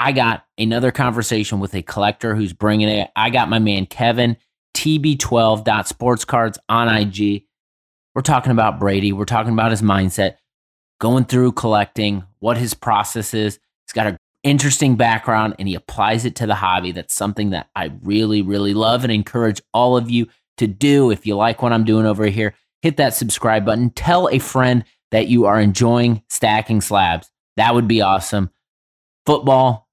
I got another conversation with a collector who's bringing it. I got my man Kevin, TB12 Sports Cards on IG. We're talking about Brady. We're talking about his mindset, going through collecting, what his process is. He's got an interesting background and he applies it to the hobby. That's something that I really, really love and encourage all of you to do. If you like what I'm doing over here, hit that subscribe button. Tell a friend that you are enjoying stacking slabs. That would be awesome. Football,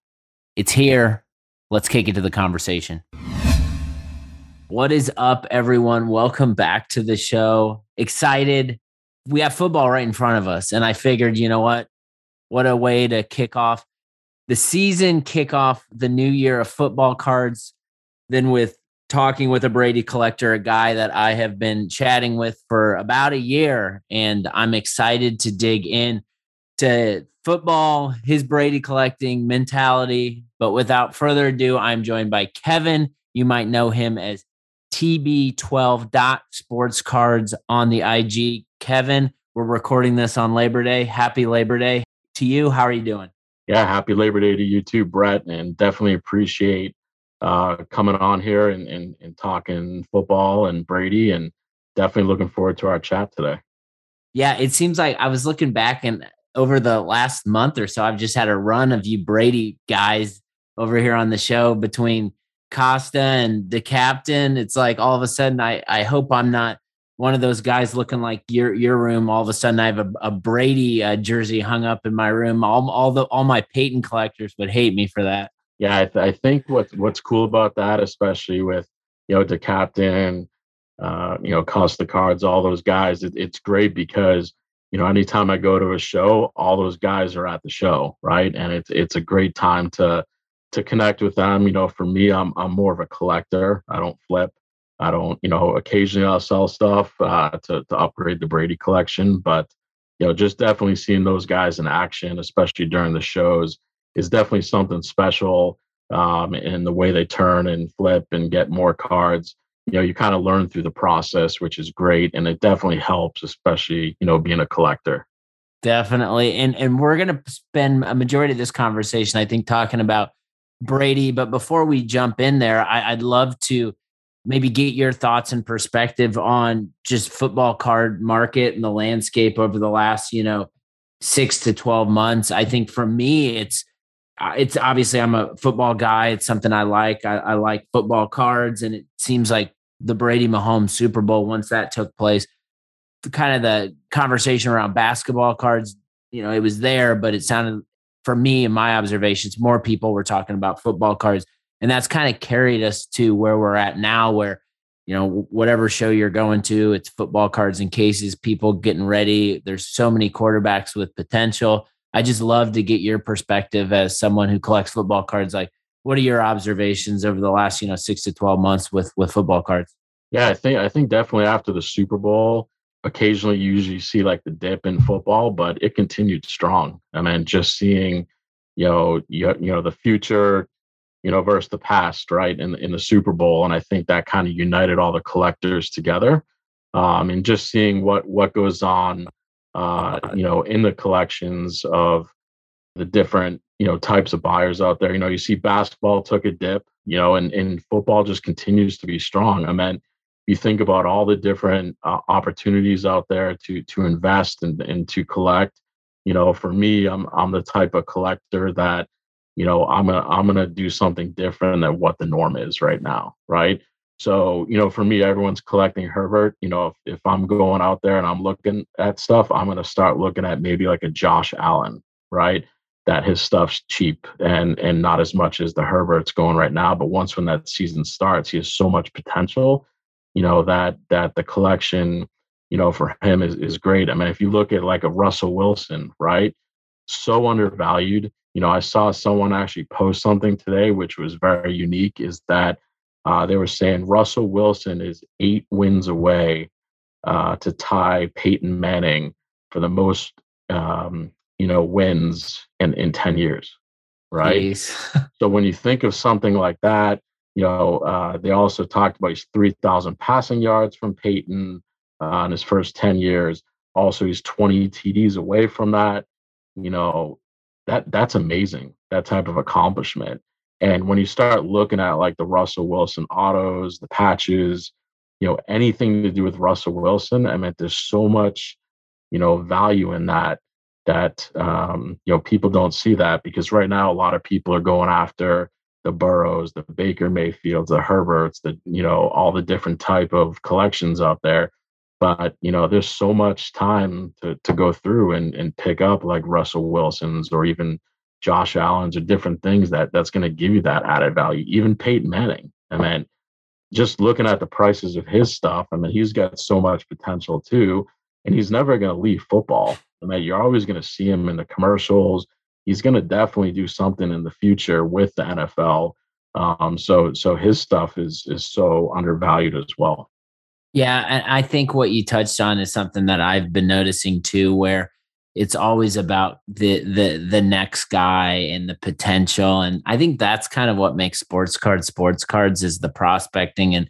it's here. Let's kick it to the conversation. What is up, everyone? Welcome back to the show. Excited. We have football right in front of us. And I figured, you know what? What a way to kick off the season, kick off the new year of football cards. Then with talking with a Brady collector, a guy that I have been chatting with for about a year. And I'm excited to dig in to football, his Brady collecting mentality. But without further ado, I'm joined by Kevin. You might know him as TB12 dot sports cards on the IG. Kevin, we're recording this on Labor Day. Happy Labor Day to you. How are you doing? Yeah, happy Labor Day to you too, Brett, and definitely appreciate uh, coming on here and, and, and talking football and Brady, and definitely looking forward to our chat today. Yeah, it seems like I was looking back and over the last month or so, I've just had a run of you Brady guys over here on the show between Costa and the captain. It's like all of a sudden, I I hope I'm not one of those guys looking like your your room. All of a sudden, I have a, a Brady uh, jersey hung up in my room. All all the all my Peyton collectors would hate me for that. Yeah, I, th- I think what's what's cool about that, especially with you know the captain, uh, you know Costa cards, all those guys, it, it's great because you know, anytime I go to a show, all those guys are at the show, right? And it's it's a great time to to connect with them. You know, for me, I'm I'm more of a collector. I don't flip. I don't, you know, occasionally I'll sell stuff uh, to to upgrade the Brady collection, but you know, just definitely seeing those guys in action, especially during the shows, is definitely something special. Um, in the way they turn and flip and get more cards you know you kind of learn through the process which is great and it definitely helps especially you know being a collector definitely and and we're going to spend a majority of this conversation i think talking about brady but before we jump in there I, i'd love to maybe get your thoughts and perspective on just football card market and the landscape over the last you know six to 12 months i think for me it's uh, it's obviously I'm a football guy. It's something I like. I, I, like football cards, and it seems like the Brady Mahomes Super Bowl once that took place. The, kind of the conversation around basketball cards, you know, it was there, but it sounded for me and my observations, more people were talking about football cards, and that's kind of carried us to where we're at now, where you know whatever show you're going to, it's football cards and cases, people getting ready. There's so many quarterbacks with potential. I just love to get your perspective as someone who collects football cards. Like, what are your observations over the last you know six to twelve months with with football cards? Yeah, I think I think definitely after the Super Bowl, occasionally you usually see like the dip in football, but it continued strong. I mean, just seeing, you know, you, you know the future, you know, versus the past, right? In in the Super Bowl, and I think that kind of united all the collectors together. Um, and just seeing what what goes on, uh, you know, in the collections of the different you know types of buyers out there. You know, you see basketball took a dip, you know, and and football just continues to be strong. I mean, you think about all the different uh, opportunities out there to to invest and and to collect. You know, for me, I'm I'm the type of collector that you know I'm gonna I'm gonna do something different than what the norm is right now, right? So, you know, for me, everyone's collecting Herbert. You know, if, if I'm going out there and I'm looking at stuff, I'm to start looking at maybe like a Josh Allen, right? That his stuff's cheap and and not as much as the Herbert's going right now. But once when that season starts, he has so much potential, you know, that that the collection, you know, for him is is great. I mean, if you look at like a Russell Wilson, right? so undervalued. You know, I saw someone actually post something today, which was very unique, is that uh, they were saying Russell Wilson is eight wins away uh, to tie Peyton Manning for the most, um, you know, wins in, in 10 years, right? so when you think of something like that, you know, uh, they also talked about his 3,000 passing yards from Peyton uh, in his first 10 years. Also, he's 20 TDs away from that. You know, that that's amazing. That type of accomplishment. And when you start looking at like the Russell Wilson autos, the patches, you know, anything to do with Russell Wilson, I mean, there's so much, you know, value in that that um, you know people don't see that because right now a lot of people are going after the Burrows, the Baker Mayfields, the Herberts, the you know all the different type of collections out there. But you know, there's so much time to to go through and and pick up like Russell Wilson's or even Josh Allen's or different things that that's going to give you that added value. Even Peyton Manning. I mean, just looking at the prices of his stuff, I mean, he's got so much potential too, and he's never going to leave football. Mean, you're always going to see him in the commercials. He's going to definitely do something in the future with the NFL. Um, so, so his stuff is is so undervalued as well. Yeah, and I think what you touched on is something that I've been noticing too, where it's always about the the the next guy and the potential and i think that's kind of what makes sports cards sports cards is the prospecting and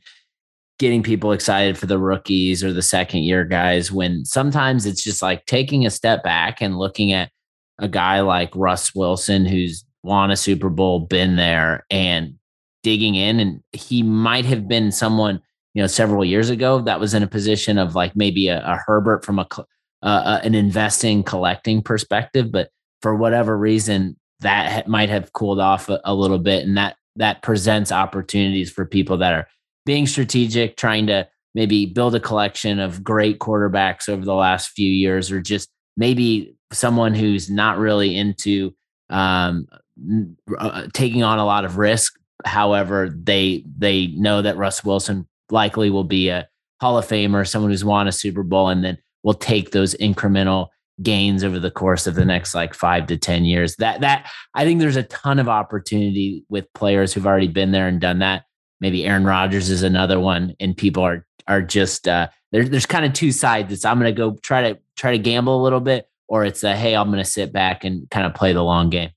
getting people excited for the rookies or the second year guys when sometimes it's just like taking a step back and looking at a guy like Russ Wilson who's won a Super Bowl, been there and digging in. And he might have been someone you know several years ago that was in a position of like maybe a, a Herbert from a uh, an investing collecting perspective. But for whatever reason that ha- might have cooled off a, a little bit. And that that presents opportunities for people that are being strategic trying to maybe build a collection of great quarterbacks over the last few years or just maybe someone who's not really into um, uh, taking on a lot of risk however they they know that Russ Wilson likely will be a Hall of Famer someone who's won a Super Bowl and then will take those incremental gains over the course of the next like five to 10 years. That, that I think there's a ton of opportunity with players who've already been there and done that. Maybe Aaron Rodgers is another one. And people are, are just, uh, there, there's kind of two sides. It's I'm going to go try to try to gamble a little bit, or it's a, Hey, I'm going to sit back and kind of play the long game.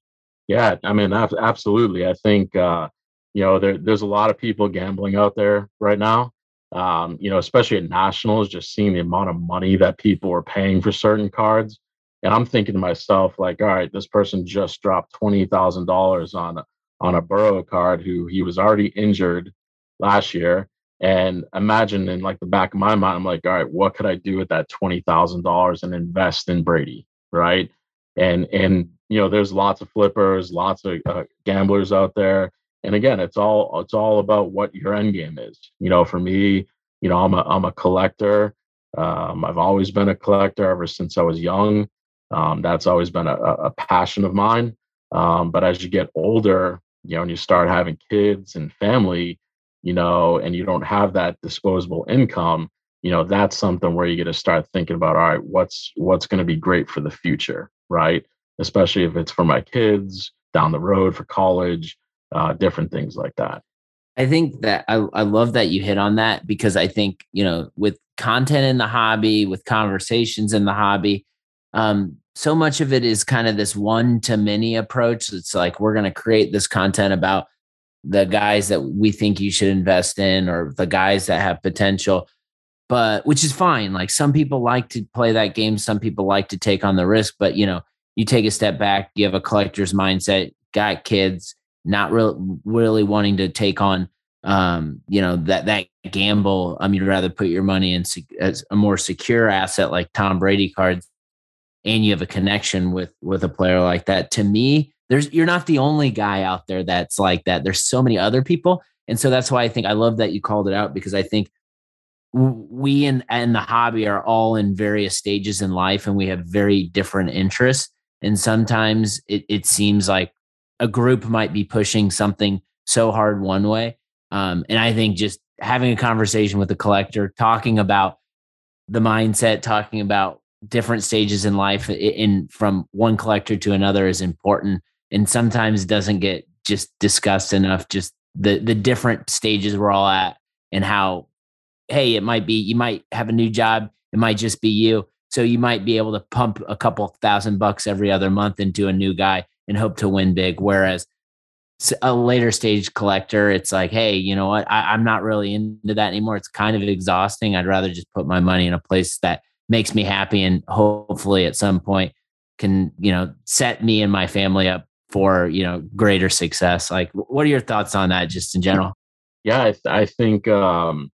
Yeah. I mean, absolutely. I think, uh, you know, there, there's a lot of people gambling out there right now um, you know, especially at nationals, just seeing the amount of money that people are paying for certain cards. And I'm thinking to myself, like, all right, this person just dropped twenty thousand dollars on on a Burrow card who he was already injured last year. And imagine in like the back of my mind, I'm like, all right, what could I do with that twenty thousand dollars and invest in Brady, right? And and you know, there's lots of flippers, lots of uh, gamblers out there. And again it's all it's all about what your end game is. You know for me you know i'm a i'm a collector. Um, i've always been a collector ever since i was young. Um, that's always been a, a passion of mine. Um, but as you get older you know and you start having kids and family you know and you don't have that disposable income you know that's something where you get to start thinking about all right what's what's going to be great for the future right especially if it's for my kids down the road for college uh, different things like that. I think that I, I love that you hit on that because I think, you know, with content in the hobby, with conversations in the hobby, um, so much of it is kind of this one to many approach. It's like we're going to create this content about the guys that we think you should invest in or the guys that have potential but which is fine like some people like to play that game some people like to take on the risk but you know you take a step back you have a collector's mindset got kids not really really wanting to take on um, you know that that gamble. I mean, you'd rather put your money in as a more secure asset like Tom Brady cards, and you have a connection with with a player like that. To me, there's you're not the only guy out there that's like that. There's so many other people, and so that's why I think I love that you called it out because I think we in and the hobby are all in various stages in life, and we have very different interests. And sometimes it, it seems like a group might be pushing something so hard one way. Um, and I think just having a conversation with the collector, talking about the mindset, talking about different stages in life in from one collector to another is important and sometimes doesn't get just discussed enough just the the different stages we're all at and how hey it might be you might have a new job it might just be you so you might be able to pump a couple thousand bucks every other month into a new guy and hope to win big whereas a later stage collector, it's like, hey, you know what? I, am not really into that anymore. It's kind of exhausting. I'd rather just put my money in a place that makes me happy and hopefully at some point can, you know, set me and my family up for, you know, greater success. Like, what are your thoughts on that just in general? Yeah, I, th- I think, um,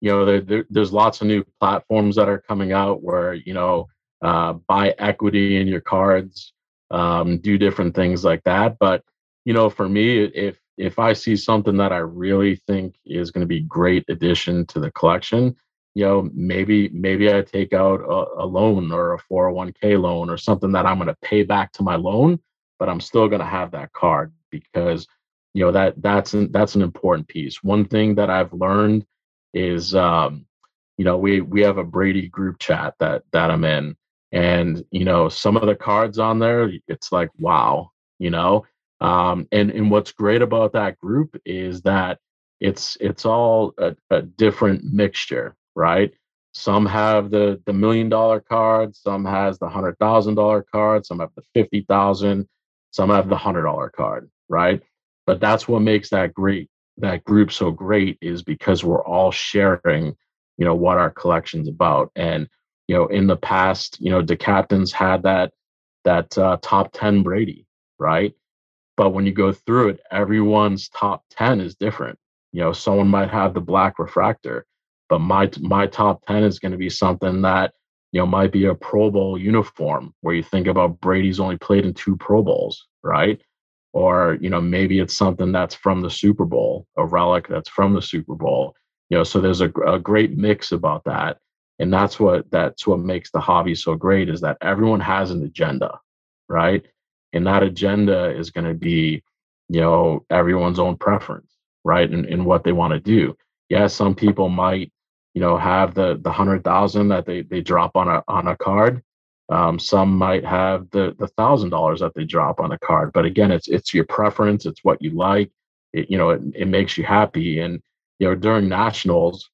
you know, there, there, there's lots of new platforms that are coming out where, you know, uh, buy equity in your cards, um, do different things like that. But you know, for me, if if I see something that I really think is going to be great addition to the collection, you know, maybe maybe I take out a, a loan or a 401k loan or something that I'm going to pay back to my loan, but I'm still going to have that card because you know that that's an, that's an important piece. One thing that I've learned is um, you know we we have a Brady group chat that that I'm in, and you know some of the cards on there, it's like wow, you know, um, and and what's great about that group is that it's it's all a, a different mixture, right? Some have the the million dollar card, some has the hundred thousand dollar card, some have the fifty thousand, some have the hundred dollar card, right? But that's what makes that great that group so great is because we're all sharing, you know, what our collection's about. And you know, in the past, you know, the captains had that that uh, top ten Brady, right? But when you go through it, everyone's top 10 is different. You know, someone might have the black refractor, but my my top 10 is going to be something that, you know, might be a Pro Bowl uniform where you think about Brady's only played in two Pro Bowls, right? Or, you know, maybe it's something that's from the Super Bowl, a relic that's from the Super Bowl. You know, so there's a, a great mix about that. And that's what that's what makes the hobby so great is that everyone has an agenda, right? and that agenda is going to be you know everyone's own preference right and, and what they want to do yeah some people might you know have the the hundred thousand that they they drop on a on a card. Um, some might have the the thousand dollars that they drop on a card but again it's it's your preference it's what you like it, you know it, it makes you happy. And you know during nationals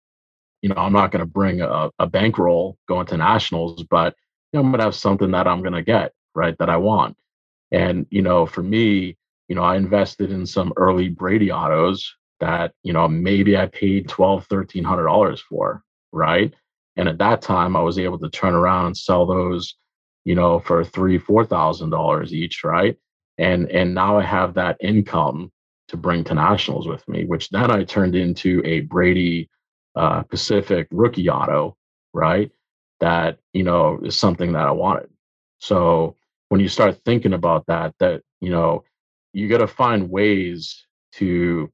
you know i'm not going to bring a, a bankroll going to nationals but you know, i'm going to have something that i'm going to get right that i want. And, you know, for me, you know, I invested in some early Brady autos that, you know, maybe I paid twelve, thirteen hundred dollars for, right? And at that time I was able to turn around and sell those, you know, for three, four thousand dollars each, right? And and now I have that income to bring to nationals with me, which then I turned into a Brady uh, Pacific rookie auto, right? That you know is something that I wanted. So when you start thinking about that, that you know, you got to find ways to,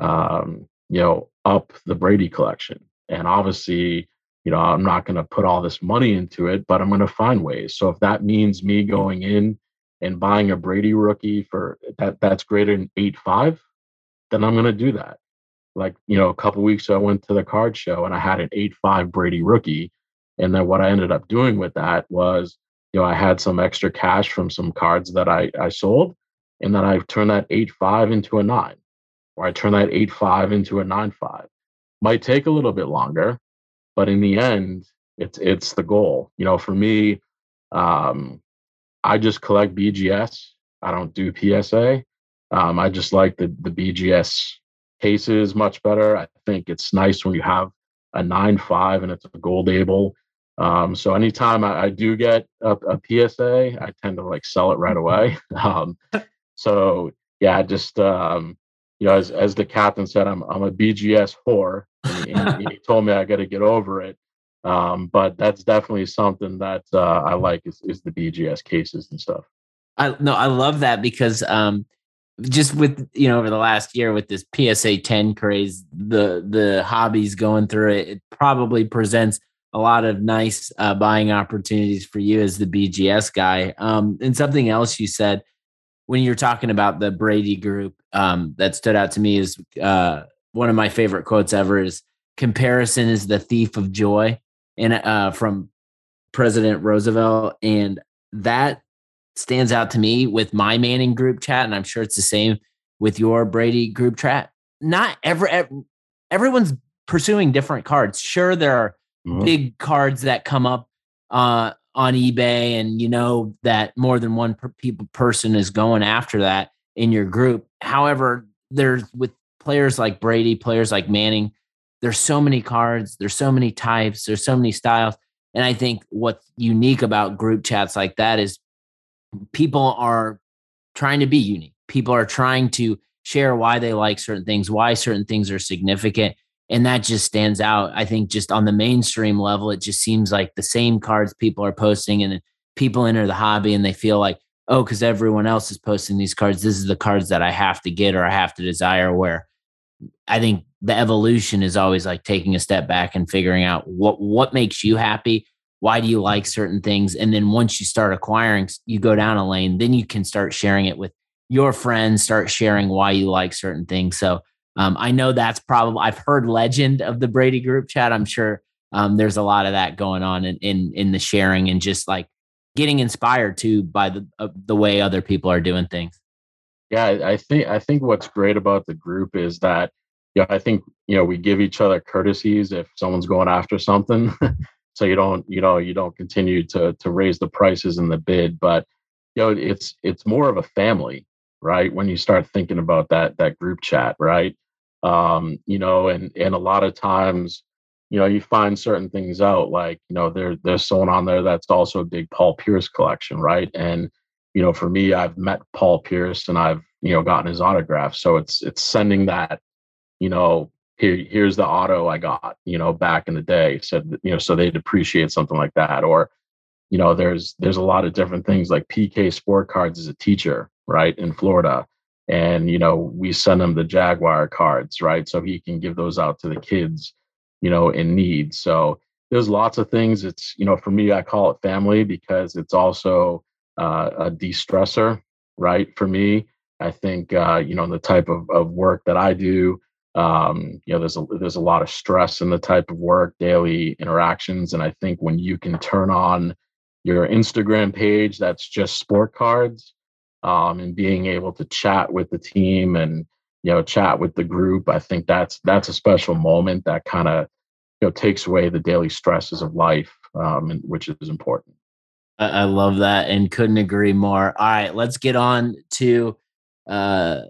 um, you know, up the Brady collection. And obviously, you know, I'm not going to put all this money into it, but I'm going to find ways. So if that means me going in and buying a Brady rookie for that that's greater than eight five, then I'm going to do that. Like you know, a couple weeks ago, I went to the card show and I had an eight five Brady rookie, and then what I ended up doing with that was you know, I had some extra cash from some cards that I, I sold, and then I turned that eight five into a nine, or I turn that eight five into a nine five. Might take a little bit longer, but in the end, it's it's the goal. You know, for me, um, I just collect BGS. I don't do PSA. Um, I just like the the BGS cases much better. I think it's nice when you have a nine five and it's a gold label um, so anytime I, I do get a, a, PSA, I tend to like sell it right away. Um, so yeah, just um, you know, as as the captain said, I'm I'm a BGS whore, and, and he told me I got to get over it. Um, but that's definitely something that uh, I like is is the BGS cases and stuff. I no, I love that because um, just with you know over the last year with this PSA 10 craze, the the hobbies going through it, it probably presents a lot of nice uh, buying opportunities for you as the BGS guy. Um, and something else you said when you're talking about the Brady group um, that stood out to me is uh, one of my favorite quotes ever is comparison is the thief of joy. And uh, from President Roosevelt, and that stands out to me with my Manning group chat, and I'm sure it's the same with your Brady group chat. Not every, everyone's pursuing different cards. Sure, there are mm-hmm. big cards that come up uh, on eBay, and you know that more than one per- people person is going after that in your group. However, there's with players like Brady, players like Manning, there's so many cards, there's so many types, there's so many styles. And I think what's unique about group chats like that is people are trying to be unique. People are trying to share why they like certain things, why certain things are significant. And that just stands out. I think just on the mainstream level, it just seems like the same cards people are posting and people enter the hobby and they feel like, oh, because everyone else is posting these cards, this is the cards that I have to get or I have to desire. Where I think the evolution is always like taking a step back and figuring out what what makes you happy why do you like certain things and then once you start acquiring you go down a lane then you can start sharing it with your friends start sharing why you like certain things so um, i know that's probably i've heard legend of the brady group chat. I'm sure um, there's a lot of that going on in, in in the sharing and just like getting inspired too by the uh, the way other people are doing things. Yeah i think i think what's great about the group is that yeah i think you know we give each other courtesies if someone's going after something. So you don't you know you don't continue to to raise the prices in the bid but you know it's it's more of a family right? When you start thinking about that that group chat right um you know and and a lot of times you know you find certain things out like you know there there's someone on there that's also a big paul pierce collection right and you know for me i've met paul pierce and i've you know gotten his autograph so it's it's sending that you know here here's the auto I got, you know, back in the day. So you know, so they'd appreciate something like that. Or, you know, there's there's a lot of different things like PK Sport Cards is a teacher, right, in Florida. And, you know, we send him the Jaguar cards, right? So he can give those out to the kids, you know, in need. So there's lots of things. It's, you know, for me, I call it family because it's also uh, a de-stressor, right? For me, I think, uh, you know, the type of, of work that I do, um, you know there's a there's a lot of stress in the type of work daily interactions and i think when you can turn on your instagram page that's just sport cards um, and being able to chat with the team and you know chat with the group i think that's that's a special moment that kind of you know takes away the daily stresses of life um, and, which is important I, I love that and couldn't agree more all right let's get on to uh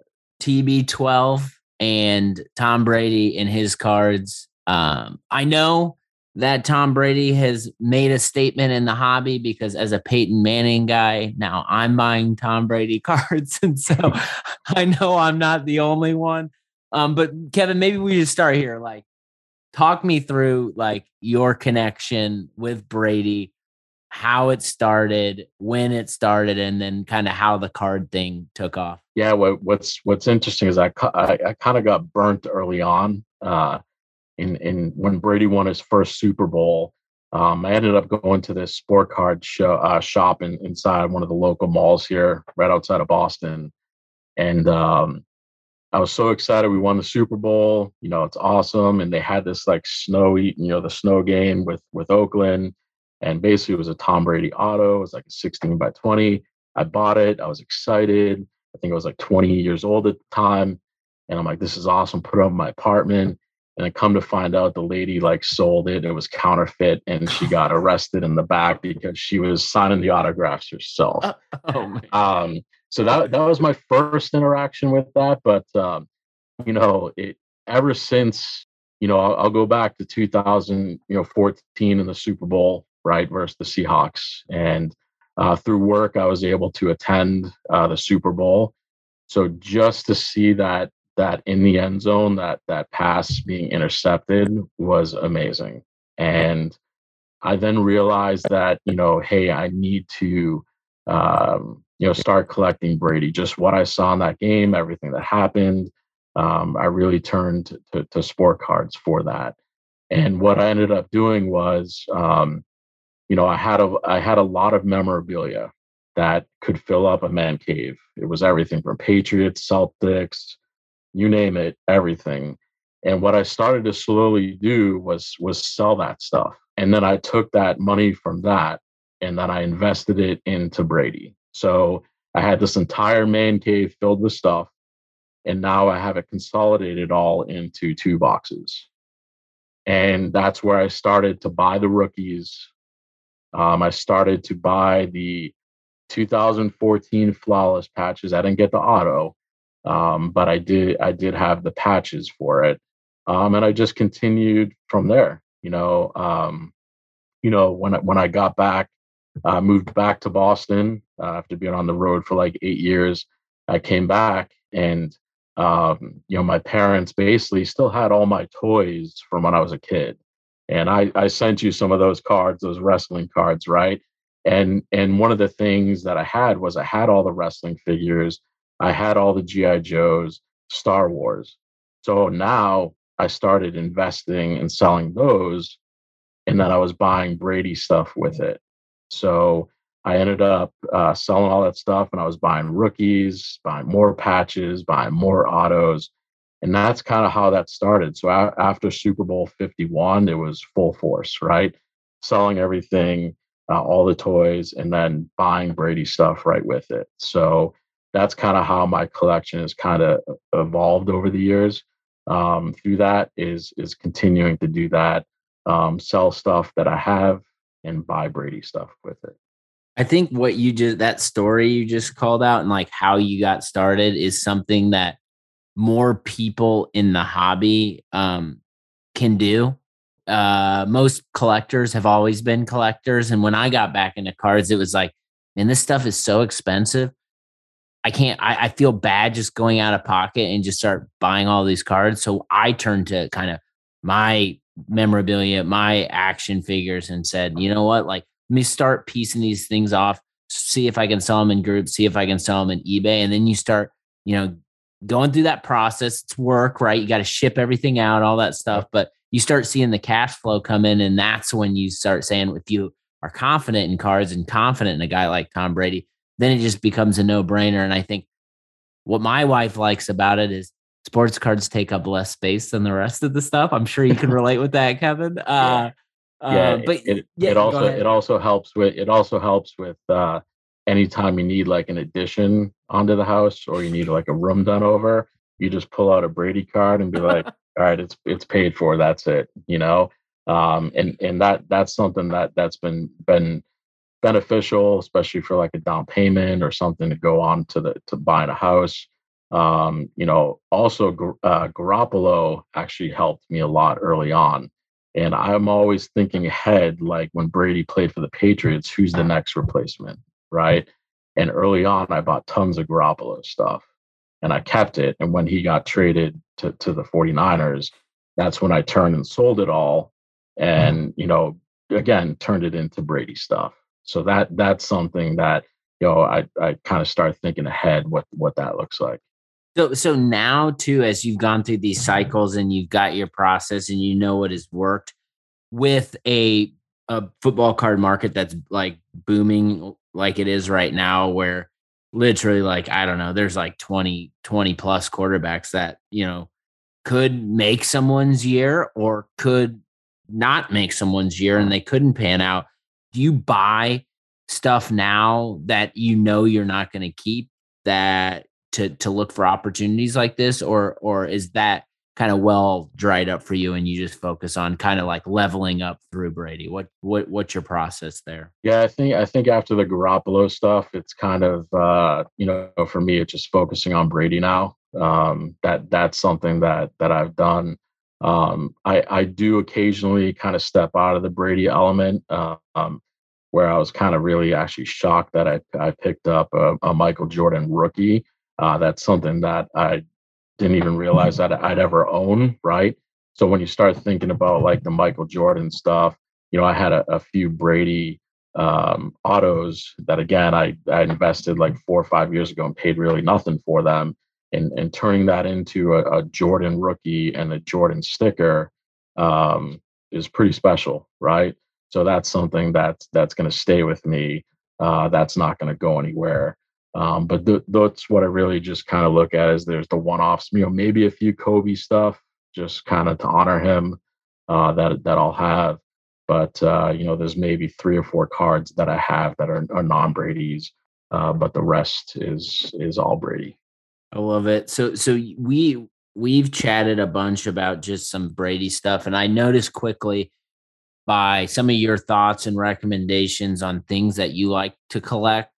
tb12 and Tom Brady in his cards. Um, I know that Tom Brady has made a statement in the hobby because as a Peyton Manning guy, now I'm buying Tom Brady cards. And so I know I'm not the only one. Um, but Kevin, maybe we just start here. Like, talk me through like your connection with Brady how it started, when it started, and then kind of how the card thing took off. Yeah, what, what's what's interesting is I I, I kind of got burnt early on. Uh, in in when Brady won his first Super Bowl, um, I ended up going to this sport card show, uh, shop in, inside one of the local malls here, right outside of Boston, and um, I was so excited. We won the Super Bowl. You know, it's awesome, and they had this like snowy, you know, the snow game with with Oakland and basically, it was a Tom Brady auto. It was like a 16 by 20. I bought it. I was excited. I think I was like 20 years old at the time. And I'm like, this is awesome. Put it up in my apartment. And I come to find out the lady like sold it. It was counterfeit, and she got arrested in the back because she was signing the autographs herself. oh, um, so that that was my first interaction with that. But um, you know, it ever since you know, I'll, I'll, go back to 2000, you know, 14 in the Super Bowl right, versus the Seahawks. And uh, through work, I was able to attend uh, the Super Bowl. So just to see that that in the end zone, that that pass being intercepted was amazing. And I then realized that you know, hey, I need to um, you know start collecting Brady. Just what I saw in that game, everything that happened. Um, I really turned to, to, sport cards for that. And what I ended up doing was um, you know, I had a I had a lot of memorabilia that could fill up a man cave. It was everything from Patriots, Celtics, you name it, everything. And what I started to slowly do was was sell that stuff, and then I took that money from that and then I invested it into Brady. So I had this entire man cave filled with stuff, and now I have it consolidated all into two boxes. And that's where I started to buy the rookies. Um, I started to buy the 2014 flawless patches. I didn't get the auto, um, but I did. I did have the patches for it, um, and I just continued from there. You know, um, you know when I, when I got back, I uh, moved back to Boston uh, after being on the road for like eight years. I came back, and um, you know, my parents basically still had all my toys from when I was a kid. And I, I sent you some of those cards, those wrestling cards, right? And and one of the things that I had was I had all the wrestling figures, I had all the GI Joes, Star Wars. So now I started investing and selling those, and then I was buying Brady stuff with it. So I ended up uh, selling all that stuff and I was buying rookies, buying more patches, buying more autos. And that's kind of how that started. So a- after Super Bowl 51, it was full force, right? Selling everything, uh, all the toys, and then buying Brady stuff right with it. So that's kind of how my collection has kind of evolved over the years. Um, through that is is continuing to do that, um, sell stuff that I have and buy Brady stuff with it. I think what you just that story you just called out and like how you got started is something that more people in the hobby um, can do. Uh, most collectors have always been collectors, and when I got back into cards, it was like, man, this stuff is so expensive. I can't. I, I feel bad just going out of pocket and just start buying all these cards. So I turned to kind of my memorabilia, my action figures, and said, you know what, like let me start piecing these things off, see if I can sell them in groups, see if I can sell them in eBay. And then you start, you know, going through that process. It's work, right? You got to ship everything out, all that stuff. But you start seeing the cash flow come in. And that's when you start saying, if you are confident in cards and confident in a guy like Tom Brady, then it just becomes a no brainer. And I think what my wife likes about it is sports cards take up less space than the rest of the stuff. I'm sure you can relate with that, Kevin. Uh, yeah, uh, but it, yeah, it also it also helps with it also helps with uh anytime you need like an addition onto the house or you need like a room done over, you just pull out a Brady card and be like, all right, it's it's paid for, that's it, you know. Um and and that that's something that that's been been beneficial, especially for like a down payment or something to go on to the to buying a house. Um, you know, also uh, Garoppolo actually helped me a lot early on and I'm always thinking ahead, like when Brady played for the Patriots, who's the next replacement, right? And early on, I bought tons of Garoppolo stuff and I kept it. And when he got traded to, to the 49ers, that's when I turned and sold it all and, you know, again, turned it into Brady stuff. So that that's something that, you know, I, I kind of start thinking ahead what what that looks like. So so now too, as you've gone through these cycles and you've got your process and you know what has worked with a a football card market that's like booming like it is right now, where literally like I don't know, there's like 20, 20 plus quarterbacks that, you know, could make someone's year or could not make someone's year and they couldn't pan out. Do you buy stuff now that you know you're not going to keep that to to look for opportunities like this? Or or is that kind of well dried up for you and you just focus on kind of like leveling up through Brady? What what what's your process there? Yeah I think I think after the Garoppolo stuff it's kind of uh you know for me it's just focusing on Brady now. Um that that's something that that I've done. Um I I do occasionally kind of step out of the Brady element. Uh, um where I was kind of really actually shocked that I I picked up a, a Michael Jordan rookie uh, that's something that I didn't even realize that I'd ever own, right? So when you start thinking about like the Michael Jordan stuff, you know, I had a, a few Brady um, autos that again I, I invested like four or five years ago and paid really nothing for them. And, and turning that into a, a Jordan rookie and a Jordan sticker um, is pretty special, right? So that's something that's that's going to stay with me. Uh, that's not going to go anywhere. Um, but th- that's what I really just kind of look at is there's the one-offs, you know, maybe a few Kobe stuff, just kind of to honor him uh, that that I'll have. But uh, you know, there's maybe three or four cards that I have that are, are non Brady's, uh, but the rest is is all Brady. I love it. So so we we've chatted a bunch about just some Brady stuff, and I noticed quickly by some of your thoughts and recommendations on things that you like to collect.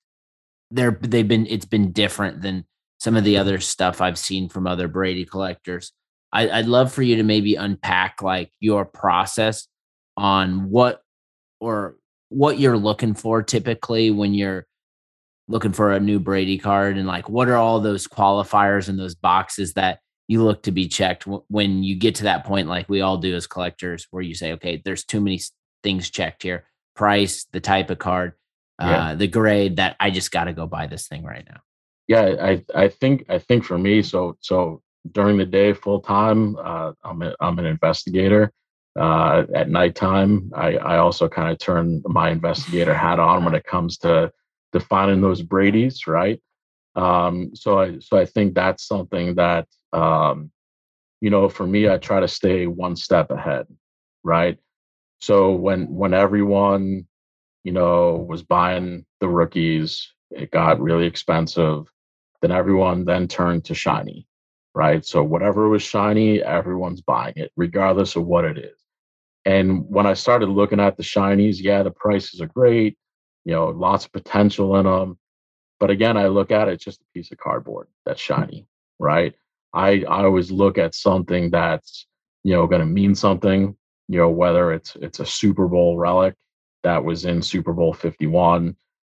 They're they've been it's been different than some of the other stuff I've seen from other Brady collectors. I, I'd love for you to maybe unpack like your process on what or what you're looking for typically when you're looking for a new Brady card and like what are all those qualifiers and those boxes that you look to be checked when you get to that point like we all do as collectors where you say okay there's too many things checked here price the type of card yeah. uh, the grade that I just got to go buy this thing right now yeah I I think I think for me so so during the day full time uh, I'm a, I'm an investigator uh, at nighttime, I, I also kind of turn my investigator hat on when it comes to defining those Brady's, right? Um, so I so I think that's something that um, you know, for me, I try to stay one step ahead, right? So when when everyone, you know, was buying the rookies, it got really expensive. Then everyone then turned to shiny, right? So whatever was shiny, everyone's buying it, regardless of what it is. And when I started looking at the shinies, yeah, the prices are great, you know, lots of potential in them. But again, I look at it it's just a piece of cardboard that's shiny, right? I I always look at something that's you know going to mean something. You know, whether it's it's a Super Bowl relic that was in Super Bowl 51,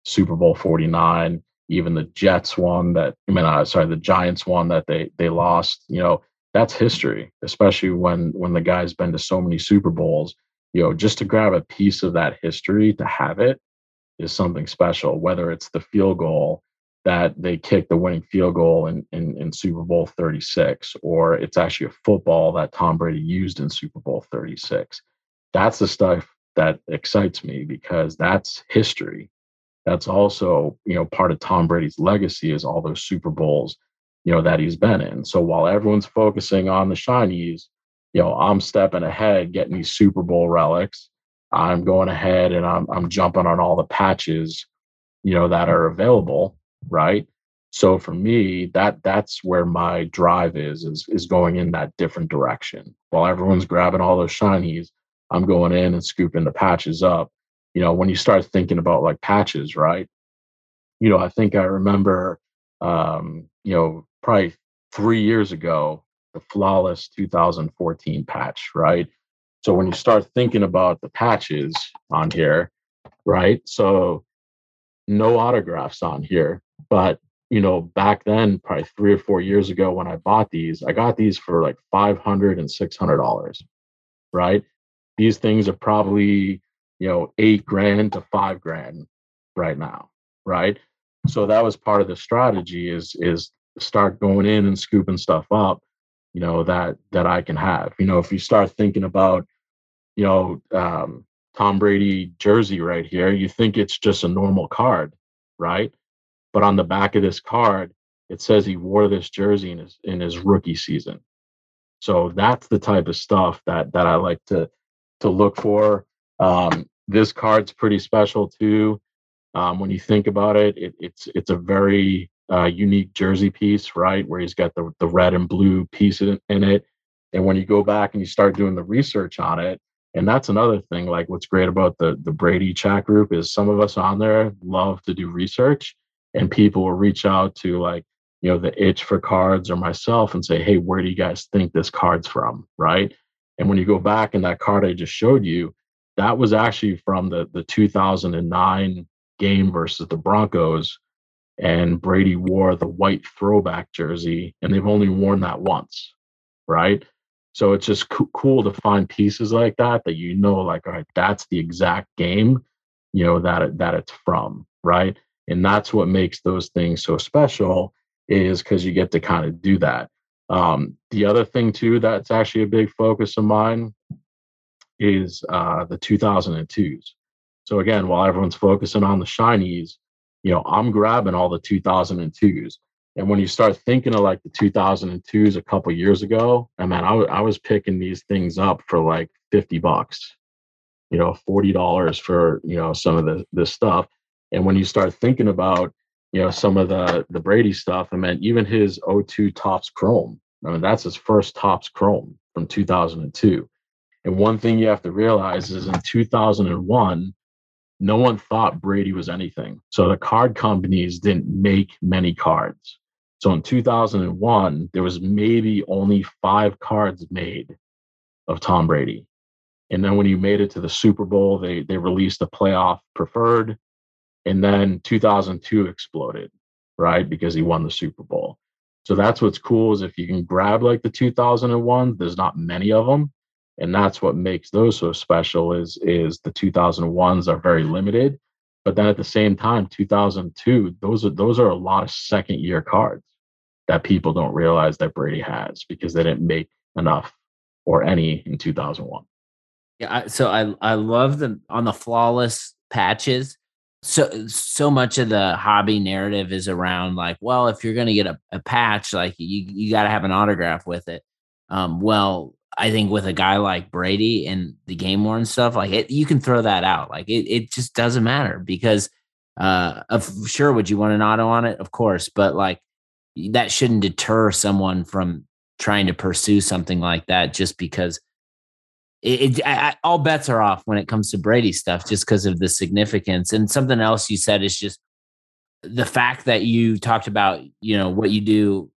Super Bowl 49, even the Jets one that I mean, uh, sorry, the Giants one that they they lost. You know, that's history, especially when when the guy's been to so many Super Bowls. You know, just to grab a piece of that history to have it is something special. Whether it's the field goal that they kicked the winning field goal in, in, in Super Bowl 36, or it's actually a football that Tom Brady used in Super Bowl 36. That's the stuff that excites me because that's history. That's also, you know, part of Tom Brady's legacy is all those Super Bowls you know, that he's been in. So while everyone's focusing on the shinies, you know, I'm stepping ahead, getting these Super Bowl relics. I'm going ahead and I'm I'm jumping on all the patches, you know, that are available, right? So for me, that that's where my drive is, is is going in that different direction. While everyone's grabbing all those shinies, I'm going in and scooping the patches up. You know, when you start thinking about like patches, right? You know, I think I remember um, you know, probably three years ago, the flawless 2014 patch, right? So when you start thinking about the patches on here, right? So no autographs on here, but you know, back then, probably three or four years ago when I bought these, I got these for like 500 and 600 dollars, right? These things are probably, you know, eight grand to five grand right now, right? So that was part of the strategy is is start going in and scooping stuff up, you know, that that I can have. You know, if you start thinking about, you know, um, Tom Brady jersey right here, you think it's just a normal card, right? But on the back of this card, it says he wore this jersey in his in his rookie season. So that's the type of stuff that that I like to to look for. Um, this card's pretty special too. Um, when you think about it, it, it's it's a very uh, unique jersey piece, right? Where he's got the, the red and blue piece in, in it. And when you go back and you start doing the research on it, and that's another thing, like what's great about the, the Brady chat group is some of us on there love to do research and people will reach out to like, you know, the itch for cards or myself and say, hey, where do you guys think this card's from? Right. And when you go back and that card I just showed you, that was actually from the, the 2009 game versus the Broncos and Brady wore the white throwback jersey, and they've only worn that once, right? So it's just co- cool to find pieces like that that you know, like, all right, that's the exact game, you know, that that it's from, right? And that's what makes those things so special is because you get to kind of do that. Um, the other thing too that's actually a big focus of mine is uh, the 2002s. So again, while everyone's focusing on the shinies, you know, I'm grabbing all the 2002s. And when you start thinking of like the 2002s a couple years ago, I mean, I, w- I was picking these things up for like 50 bucks, you know, forty dollars for you know some of the this stuff. And when you start thinking about you know some of the the Brady stuff, I mean, even his O2 Topps Chrome. I mean, that's his first Topps Chrome from 2002. And one thing you have to realize is in 2001, no one thought Brady was anything. So the card companies didn't make many cards. So in 2001, there was maybe only five cards made of Tom Brady. And then when he made it to the Super Bowl, they they released a playoff preferred. And then 2002 exploded, right? Because he won the Super Bowl. So that's what's cool is if you can grab like the 2001, there's not many of them. And that's what makes those so special is is the 2001s are very limited. But then at the same time, 2002, those are those are a lot of second year cards that people don't realize that Brady has because they didn't make enough or any in 2001. Yeah, so I I love the on the flawless patches. So so much of the hobby narrative is around like, well, if you're gonna get a, a patch, like you you got to have an autograph with it. Um, well, I think with a guy like Brady and the game worn stuff, like it, you can throw that out. Like it, it just doesn't matter because, uh, of sure, would you want an auto on it? Of course, but like that shouldn't deter someone from trying to pursue something like that just because it, it I, all bets are off when it comes to Brady stuff just because of the significance. And something else you said is just the fact that you talked about, you know, what you do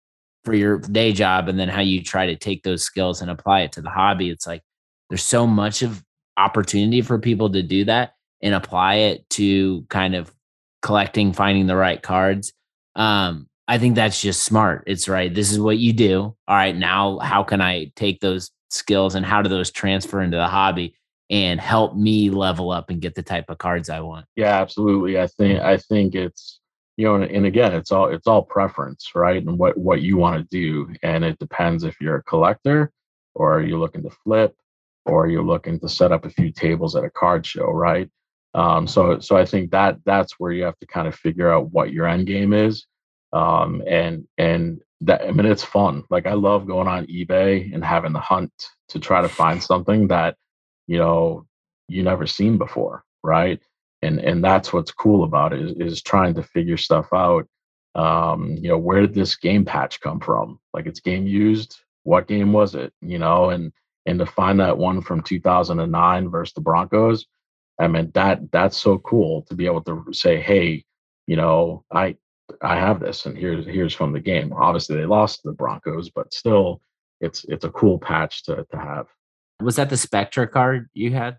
for your day job and then how you try to take those skills and apply it to the hobby. It's like there's so much of opportunity for people to do that and apply it to kind of collecting, finding the right cards. Um, I think that's just smart. It's right. This is what you do. All right. Now, how can I take those skills and how do those transfer into the hobby and help me level up and get the type of cards I want? Yeah, absolutely. I think, I think it's, you know, and, and again, it's all, it's all preference, right? And what, what you want to do. And it depends if you're a collector or you're you looking to flip or you're looking to set up a few tables at a card show, right? Um, so, so I think that that's where you have to kind of figure out what your end game is um, and and that I mean it's fun. Like I love going on eBay and having the hunt to try to find something that you know you never seen before, right? And and that's what's cool about it is, is trying to figure stuff out. Um, you know, where did this game patch come from? Like it's game used. What game was it? You know, and and to find that one from 2009 versus the Broncos, I mean that that's so cool to be able to say, hey, you know, I I have this, and here's here's from the game. Obviously, they lost to the Broncos, but still, it's it's a cool patch to to have. Was that the Spectra card you had?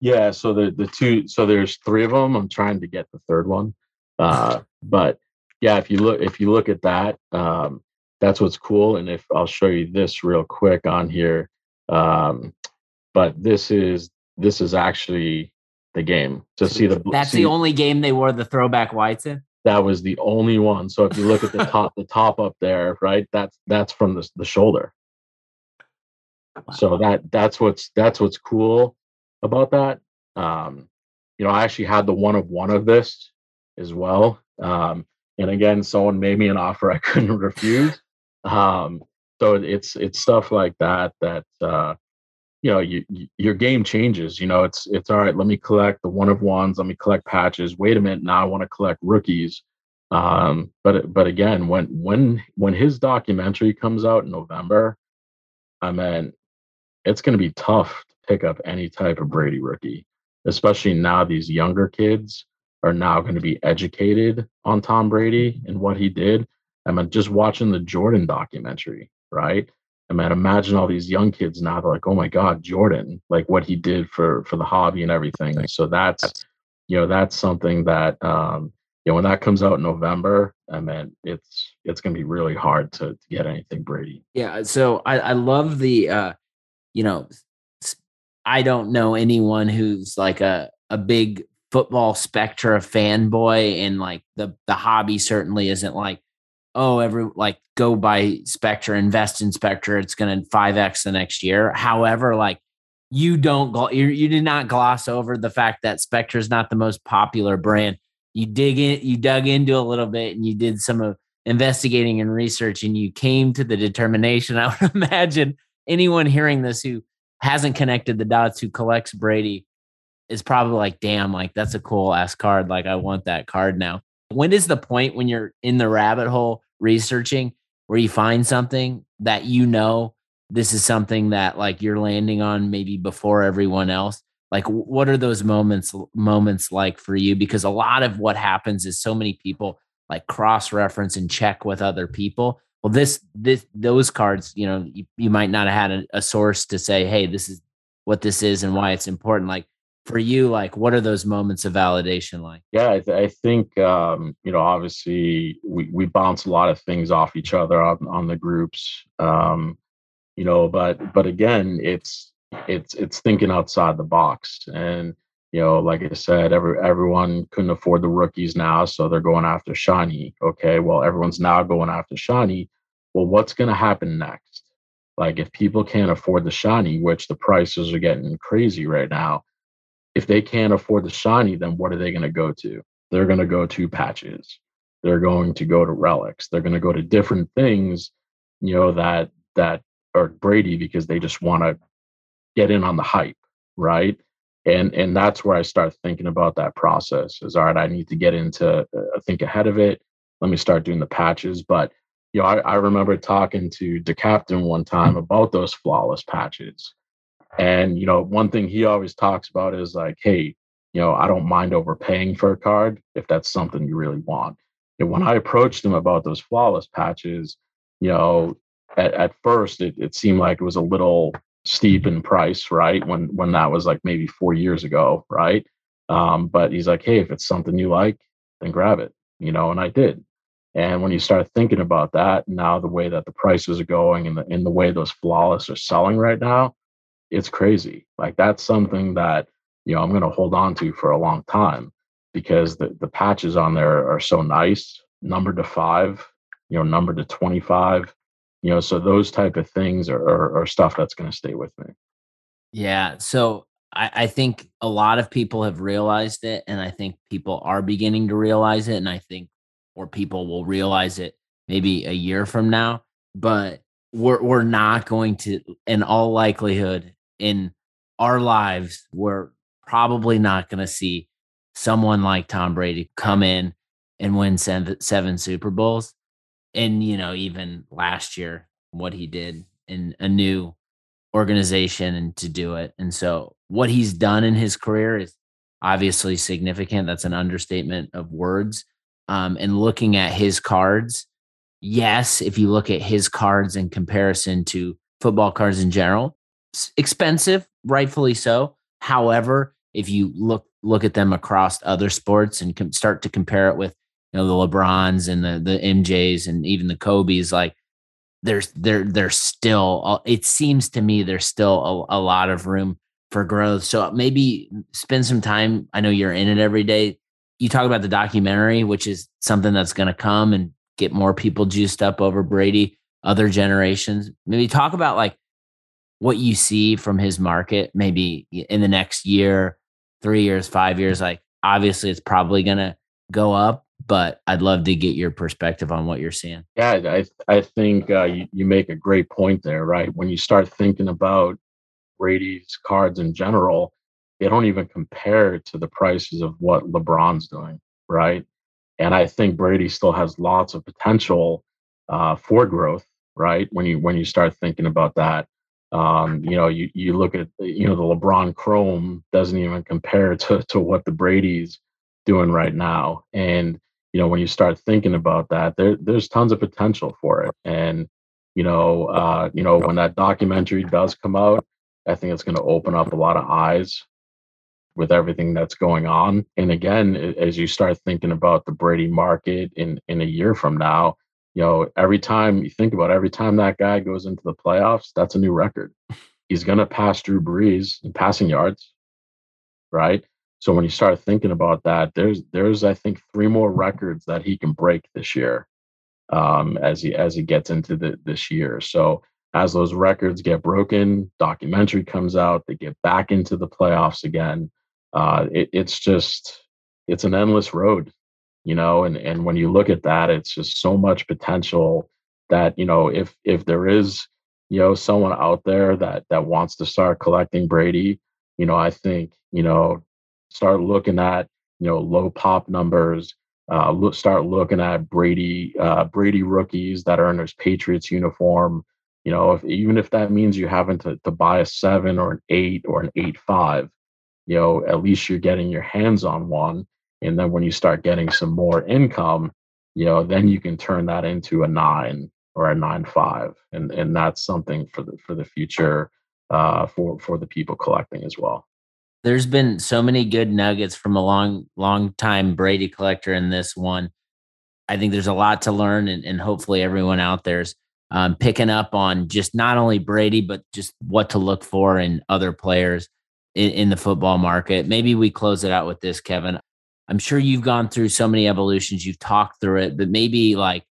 Yeah. So the the two. So there's three of them. I'm trying to get the third one, uh, but yeah, if you look if you look at that, um, that's what's cool. And if I'll show you this real quick on here, um, but this is this is actually the game to see the. That's see, the only game they wore the throwback whites in that was the only one. So if you look at the top, the top up there, right, that's that's from the the shoulder. So that that's what's that's what's cool about that. Um, you know, I actually had the one of one of this as well. Um, and again, someone made me an offer I couldn't refuse. Um, so it's it's stuff like that that uh, you know you, you, your game changes you know it's it's all right let me collect the one of ones let me collect patches. Wait a minute now i want to collect rookies. Um but but again when when when his documentary comes out in november i mean it's going to be tough to pick up any type of brady rookie especially now these younger kids are now going to be educated on tom brady and what he did. I mean just watching the jordan documentary right I mean, imagine all these young kids now. They're like, "Oh my God, Jordan! Like what he did for for the hobby and everything." So that's, you know, that's something that, um, you know, when that comes out in November, I mean, it's it's going to be really hard to, to get anything Brady. Yeah. So I I love the, uh, you know, I don't know anyone who's like a a big football spectra fanboy, and like the the hobby certainly isn't like oh, every like go buy Spectra, invest in Spectra, it's going to 5x the next year. However, like you don't, go, you, you did not gloss over the fact that Spectra is not the most popular brand. You dig in, you dug into a little bit and you did some of investigating and research and you came to the determination. I would imagine anyone hearing this who hasn't connected the dots, who collects Brady, is probably like, damn, like that's a cool ass card. Like I want that card now. When is the point when you're in the rabbit hole researching where you find something that you know this is something that like you're landing on maybe before everyone else? Like what are those moments moments like for you? Because a lot of what happens is so many people like cross reference and check with other people. Well, this this those cards, you know, you, you might not have had a, a source to say, hey, this is what this is and why it's important. Like for you like what are those moments of validation like? Yeah i, th- I think um, you know obviously we, we bounce a lot of things off each other on, on the groups um, you know but but again it's it's it's thinking outside the box. And you know like i said every everyone couldn't afford the rookies now so they're going after shiny okay? Well everyone's now going after shiny well what's going to happen next? Like if people can't afford the shiny which the prices are getting crazy right now if they can't afford the shiny, then what are they going to go to? They're going to go to patches. They're going to go to relics. They're going to go to different things, you know, that that are Brady because they just want to get in on the hype, right? And and that's where I start thinking about that process. Is all right. I need to get into uh, think ahead of it. Let me start doing the patches. But you know, I, I remember talking to the captain one time about those flawless patches and you know, one thing he always talks about is like, hey, you know, I don't mind overpaying for a card if that's something you really want. And when I approached him about those flawless patches, you know, at, at first it, it seemed like it was a little steep in price, right? When when that was like maybe four years ago, right? Um, but he's like, hey, if it's something you like, then grab it, you know, and I did. And when you start thinking about that, now the way that the prices are going and the in the way those flawless are selling right now, it's crazy. Like that's something that, you know, I'm going to hold on to for a long time because the, the patches on there are so nice, number to five, you know, number to 25, you know, so those type of things are, are, are stuff that's going to stay with me. Yeah. So I, I think a lot of people have realized it and I think people are beginning to realize it. And I think, or people will realize it maybe a year from now, but we're, we're not going to, in all likelihood, in our lives, we're probably not going to see someone like Tom Brady come in and win seven, seven Super Bowls. And, you know, even last year, what he did in a new organization and to do it. And so, what he's done in his career is obviously significant. That's an understatement of words. Um, and looking at his cards, yes, if you look at his cards in comparison to football cards in general, expensive, rightfully so. However, if you look look at them across other sports and com- start to compare it with you know the LeBrons and the the MJs and even the Kobe's, like there's there there's still it seems to me there's still a, a lot of room for growth. So maybe spend some time. I know you're in it every day. You talk about the documentary, which is something that's going to come and get more people juiced up over Brady, other generations. Maybe talk about like what you see from his market maybe in the next year, three years, five years? Like, obviously, it's probably going to go up, but I'd love to get your perspective on what you're seeing. Yeah, I, I think uh, you, you make a great point there, right? When you start thinking about Brady's cards in general, they don't even compare to the prices of what LeBron's doing, right? And I think Brady still has lots of potential uh, for growth, right? When you when you start thinking about that, um, you know, you, you look at you know the LeBron Chrome doesn't even compare to to what the Brady's doing right now. And you know, when you start thinking about that, there there's tons of potential for it. And you know, uh, you know, when that documentary does come out, I think it's going to open up a lot of eyes with everything that's going on. And again, as you start thinking about the Brady market in in a year from now, you know, every time you think about it, every time that guy goes into the playoffs, that's a new record. He's going to pass Drew Brees in passing yards, right? So when you start thinking about that, there's there's I think three more records that he can break this year, um, as he as he gets into the, this year. So as those records get broken, documentary comes out, they get back into the playoffs again. Uh, it, it's just it's an endless road you know and and when you look at that it's just so much potential that you know if if there is you know someone out there that that wants to start collecting brady you know i think you know start looking at you know low pop numbers. Uh, look, start looking at Brady uh, Brady rookies that are in his Patriots uniform. You know, if, even if that means you having to, to buy a seven or an eight or an eight five, you know, at least you're getting your hands on one. And then when you start getting some more income, you know, then you can turn that into a nine or a nine five, and and that's something for the for the future uh, for for the people collecting as well. There's been so many good nuggets from a long long time Brady collector in this one. I think there's a lot to learn, and, and hopefully everyone out there's um, picking up on just not only Brady but just what to look for in other players in, in the football market. Maybe we close it out with this, Kevin. I'm sure you've gone through so many evolutions, you've talked through it, but maybe like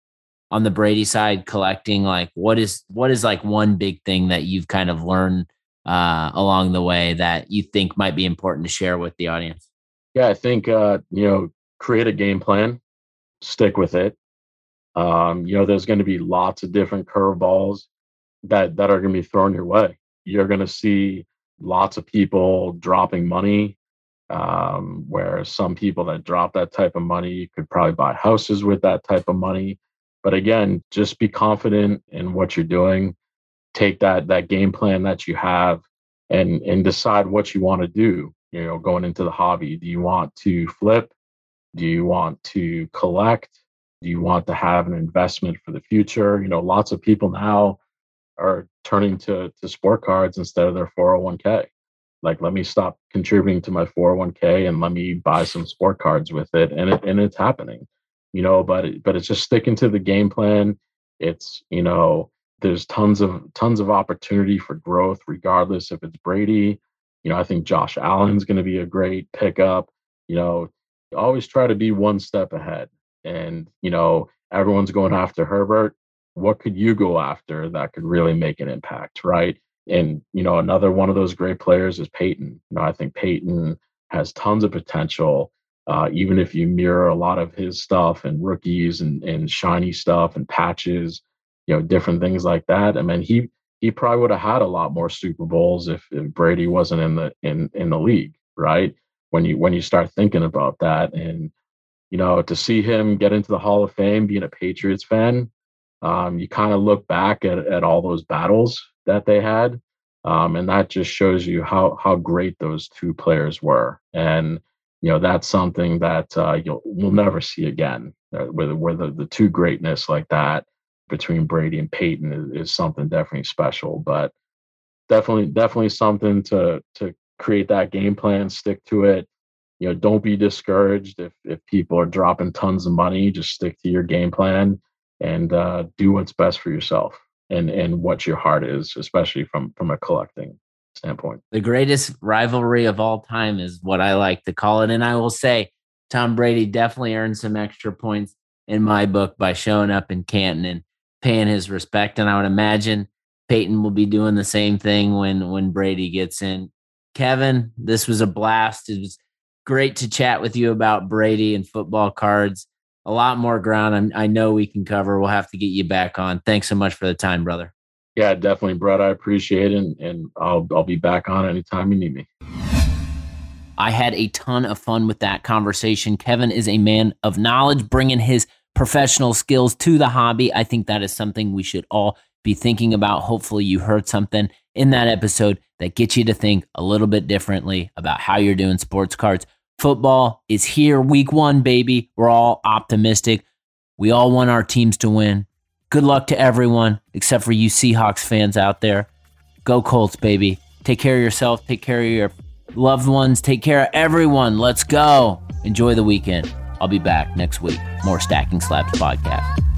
on the Brady side collecting like what is what is like one big thing that you've kind of learned uh, along the way that you think might be important to share with the audience? Yeah, I think uh, you know, create a game plan, stick with it. Um, you know, there's going to be lots of different curveballs that that are going to be thrown your way. You're going to see lots of people dropping money um, where some people that drop that type of money could probably buy houses with that type of money but again, just be confident in what you're doing. Take that that game plan that you have and and decide what you want to do. You know, going into the hobby. Do you want to flip? Do you want to collect? Do you want to have an investment for the future? You know, lots of people now are turning to to sport cards instead of their 401k. Like, let me stop contributing to my 401k and let me buy some sport cards with it. And it, and it's happening you know, but it, but it's just sticking to the game plan. It's you know, there's tons of tons of opportunity for growth, regardless if it's Brady. You know, I think Josh Allen's going to be a great pickup. You know, always try to be one step ahead. And you know, everyone's going after Herbert. What could you go after that could really make an impact, right? And you know, another one of those great players is Peyton. You know, I think Peyton has tons of potential uh, even if you mirror a lot of his stuff and rookies and, and shiny stuff and patches, you know, different things like that. I mean, he he probably would have had a lot more Super Bowls if, if Brady wasn't in the in in the league, right? When you when you start thinking about that, and you know, to see him get into the Hall of Fame, being a Patriots fan, um, you kind of look back at at all those battles that they had, um, and that just shows you how how great those two players were, and you know that's something that uh, you'll we'll never see again. Uh, where the, the two greatness like that between Brady and Peyton is, is something definitely special. But definitely definitely something to to create that game plan, stick to it. You know, don't be discouraged if if people are dropping tons of money. Just stick to your game plan and uh, do what's best for yourself and and what your heart is, especially from from a collecting standpoint. The greatest rivalry of all time is what I like to call it. And I will say, Tom Brady definitely earned some extra points in my book by showing up in Canton and paying his respect. And I would imagine Peyton will be doing the same thing when when Brady gets in. Kevin, this was a blast. It was great to chat with you about Brady and football cards. A lot more ground I'm, I know we can cover. We'll have to get you back on. Thanks so much for the time, brother. Yeah, definitely, Brett. I appreciate it, and, and I'll I'll be back on anytime you need me. I had a ton of fun with that conversation. Kevin is a man of knowledge, bringing his professional skills to the hobby. I think that is something we should all be thinking about. Hopefully, you heard something in that episode that gets you to think a little bit differently about how you're doing sports cards. Football is here, week one, baby. We're all optimistic. We all want our teams to win. Good luck to everyone except for you Seahawks fans out there. Go Colts, baby. Take care of yourself. Take care of your loved ones. Take care of everyone. Let's go. Enjoy the weekend. I'll be back next week. More Stacking Slabs podcast.